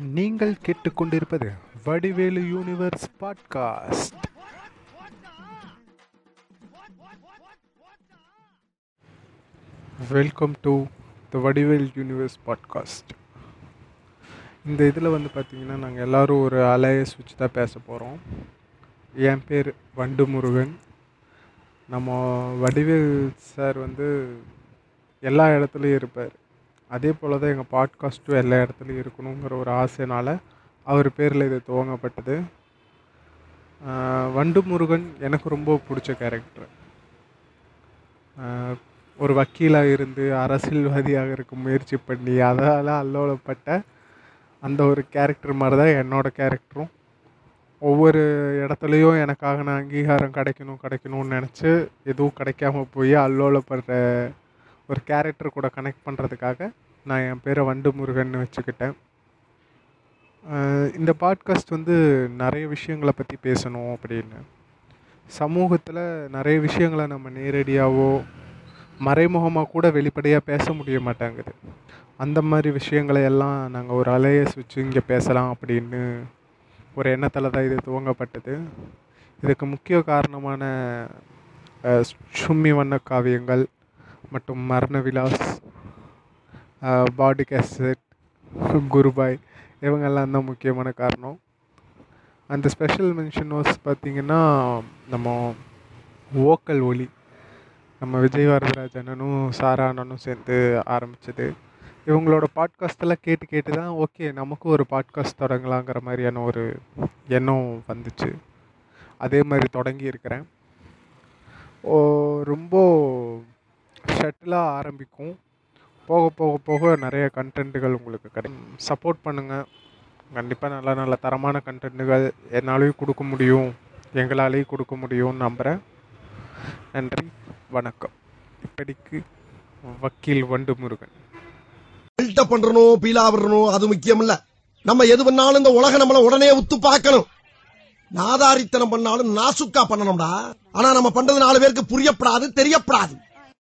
நீங்கள் கேட்டுக்கொண்டிருப்பது Vadivelu universe podcast welcome to the Vadivel universe podcast இந்த இதில் வந்து பார்த்திங்கன்னா நாங்கள் எல்லோரும் ஒரு அலையஸ் வச்சு தான் பேச போகிறோம் என் பேர் வண்டு முருகன் நம்ம வடிவேல் சார் வந்து எல்லா இடத்துலையும் இருப்பார். அதே போல் தான் எங்கள் பாட்காஸ்ட்டும் எல்லா இடத்துலையும் இருக்கணுங்கிற ஒரு ஆசைனால் அவர் பேரில் இது துவங்கப்பட்டது. வண்டு முருகன் எனக்கு ரொம்ப பிடிச்ச கேரக்டர் ஒரு வக்கீலாக இருந்து அரசியல்வாதியாக இருக்க முயற்சி பண்ணி அதால் அல்லோலப்பட்ட அந்த ஒரு கேரக்டர் மாதிரி தான் என்னோடய கேரக்டரும் ஒவ்வொரு இடத்துலையும் எனக்காக நான் அங்கீகாரம் கிடைக்கணும் கிடைக்கணும்னு நினச்சி எதுவும் கிடைக்காம போய் அல்லோலப்படுற ஒரு கேரக்டர் கூட கனெக்ட் பண்ணுறதுக்காக நான் என் பேரை வண்டு முருகன் வச்சுக்கிட்டேன் இந்த பாட்காஸ்ட் வந்து நிறைய விஷயங்களை பற்றி பேசணும் அப்படின்னு. சமூகத்தில் நிறைய விஷயங்களை நம்ம நேரடியாகவோ மறைமுகமாக கூட வெளிப்படையாக பேச முடிய மாட்டேங்குது. அந்த மாதிரி விஷயங்களை எல்லாம் நாங்கள் ஒரு அலையஸ் வச்சு இங்கே பேசலாம் அப்படின்னு ஒரு எண்ணத்தில் தான் இது துவங்கப்பட்டது. இதுக்கு முக்கிய காரணமான சும்மி வண்ண காவியங்கள் மற்றும் மரண விலாஸ் பாடி கேசட் குருபாய் இவங்கெல்லாம் தான் முக்கியமான காரணம். அந்த ஸ்பெஷல் மென்ஷன் வாஸ் பார்த்திங்கன்னா நம்ம ஓக்கல் ஒலி நம்ம விஜய் வரதராஜ் அண்ணனும் சாரா அண்ணனும் சேர்ந்து ஆரம்பிச்சது. இவங்களோட பாட்காஸ்டெல்லாம் கேட்டு கேட்டு தான் ஓகே நமக்கும் ஒரு பாட்காஸ்ட் தொடங்கலாங்கிற மாதிரியான ஒரு எண்ணம் வந்துச்சு. அதே மாதிரி தொடங்கி இருக்கிறேன். ஓ ரொம்ப ஷட்டிலாக ஆரம்பிக்கும். போக போக போக நிறைய கண்டென்ட்டுகள் உங்களுக்கு கிடைக்கும். சப்போர்ட் பண்ணுங்கள் கண்டிப்பாக நல்ல நல்ல தரமான கண்டென்ட்டுகள் என்னாலையும் கொடுக்க முடியும். எங்களாலேயும் கொடுக்க முடியும்னு நம்புகிறேன் நன்றி வணக்கம். இப்படிக்கு வக்கீல் வண்டு முருகன் பில்டப் பண்றணும் பீலா விடணும் அது முக்கியம் இல்ல நம்ம எது பண்ணாலும் இந்த உலகம் நம்மள உடனே உத்து பார்க்கணும். நாதாரித்தனம் பண்ணாலும் நாசுக்கா பண்ணணும்டா. ஆனா நம்ம பண்றது நாலு பேருக்கு புரியப்படாது தெரியப்படாது.